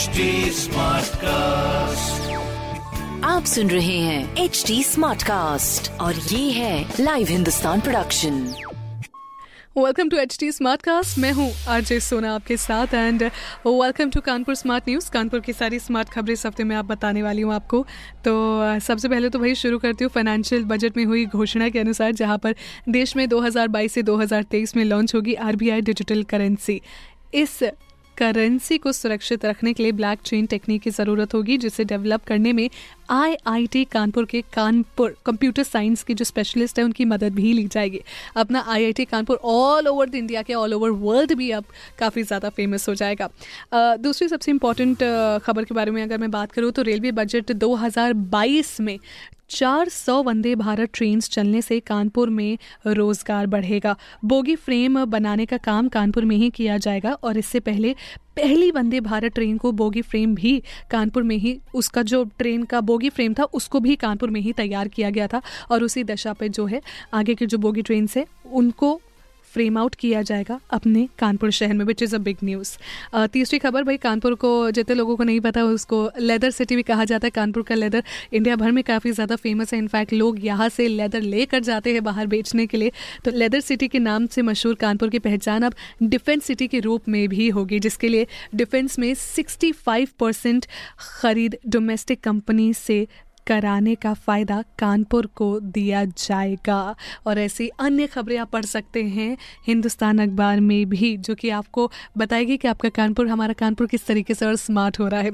HD Smartcast. आप सुन रहे हैं एच डी स्मार्ट कास्ट और ये है live Hindustan production welcome to H T smart cast मैं हूँ आरजे सोना आपके साथ and welcome to Kanpur smart news Kanpur की सारी स्मार्ट खबरें इस हफ़्ते में आप बताने वाली हूँ आपको। तो सबसे पहले तो भाई शुरू करती हूँ फाइनेंशियल बजट में हुई घोषणा के अनुसार जहाँ पर देश में 2022 से 2023 में लॉन्च होगी आरबीआई डिजिटल करेंसी इस करेंसी को सुरक्षित रखने के लिए ब्लैक चेन टेक्निक की ज़रूरत होगी जिसे डेवलप करने में आईआईटी कानपुर के कानपुर कंप्यूटर साइंस के जो स्पेशलिस्ट हैं उनकी मदद भी ली जाएगी। अपना IIT Kanpur all over the India के ऑल ओवर वर्ल्ड भी अब काफ़ी ज़्यादा फ़ेमस हो जाएगा। uh, दूसरी सबसे इंपॉर्टेंट खबर के बारे में अगर मैं बात करूँ तो रेलवे बजट 2022 में 400 वंदे भारत ट्रेन्स चलने से कानपुर में रोज़गार बढ़ेगा। बोगी फ्रेम बनाने का काम कानपुर में ही किया जाएगा और इससे पहले पहली वंदे भारत ट्रेन को बोगी फ्रेम भी कानपुर में ही, उसका जो ट्रेन का बोगी फ्रेम था, उसको भी कानपुर में ही तैयार किया गया था और उसी दशा पे जो है, आगे की जो बोगी ट्रेन से उनको फ्रेम आउट किया जाएगा अपने कानपुर शहर में which is a big news तीसरी खबर, भाई, कानपुर को, जितने लोगों को नहीं पता, उसको लेदर सिटी भी कहा जाता है, कानपुर का लेदर इंडिया भर में काफ़ी ज़्यादा फ़ेमस है. इनफैक्ट लोग यहाँ से लेदर लेकर जाते हैं बाहर बेचने के लिए. तो लेदर सिटी के नाम से मशहूर कानपुर की पहचान अब डिफेंस सिटी के रूप में भी होगी, जिसके लिए डिफेंस में सिक्सटी परसेंट खरीद डोमेस्टिक कंपनी से कराने का फ़ायदा कानपुर को दिया जाएगा। और ऐसी अन्य खबरें आप पढ़ सकते हैं हिंदुस्तान अखबार में भी जो कि आपको बताएगी कि आपका कानपुर हमारा कानपुर किस तरीके से और स्मार्ट हो रहा है।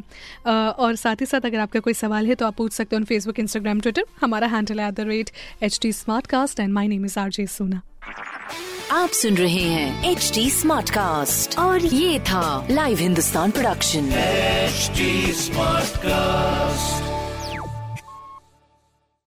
और साथ ही साथ अगर आपका कोई सवाल है तो आप पूछ सकते हो फेसबुक इंस्टाग्राम ट्विटर हमारा हैंडल है at the rate H T smart cast and my name is R J Sona आप सुन रहे हैं एच टी स्मार्ट कास्ट और ये था live Hindustan production HD Smartcast.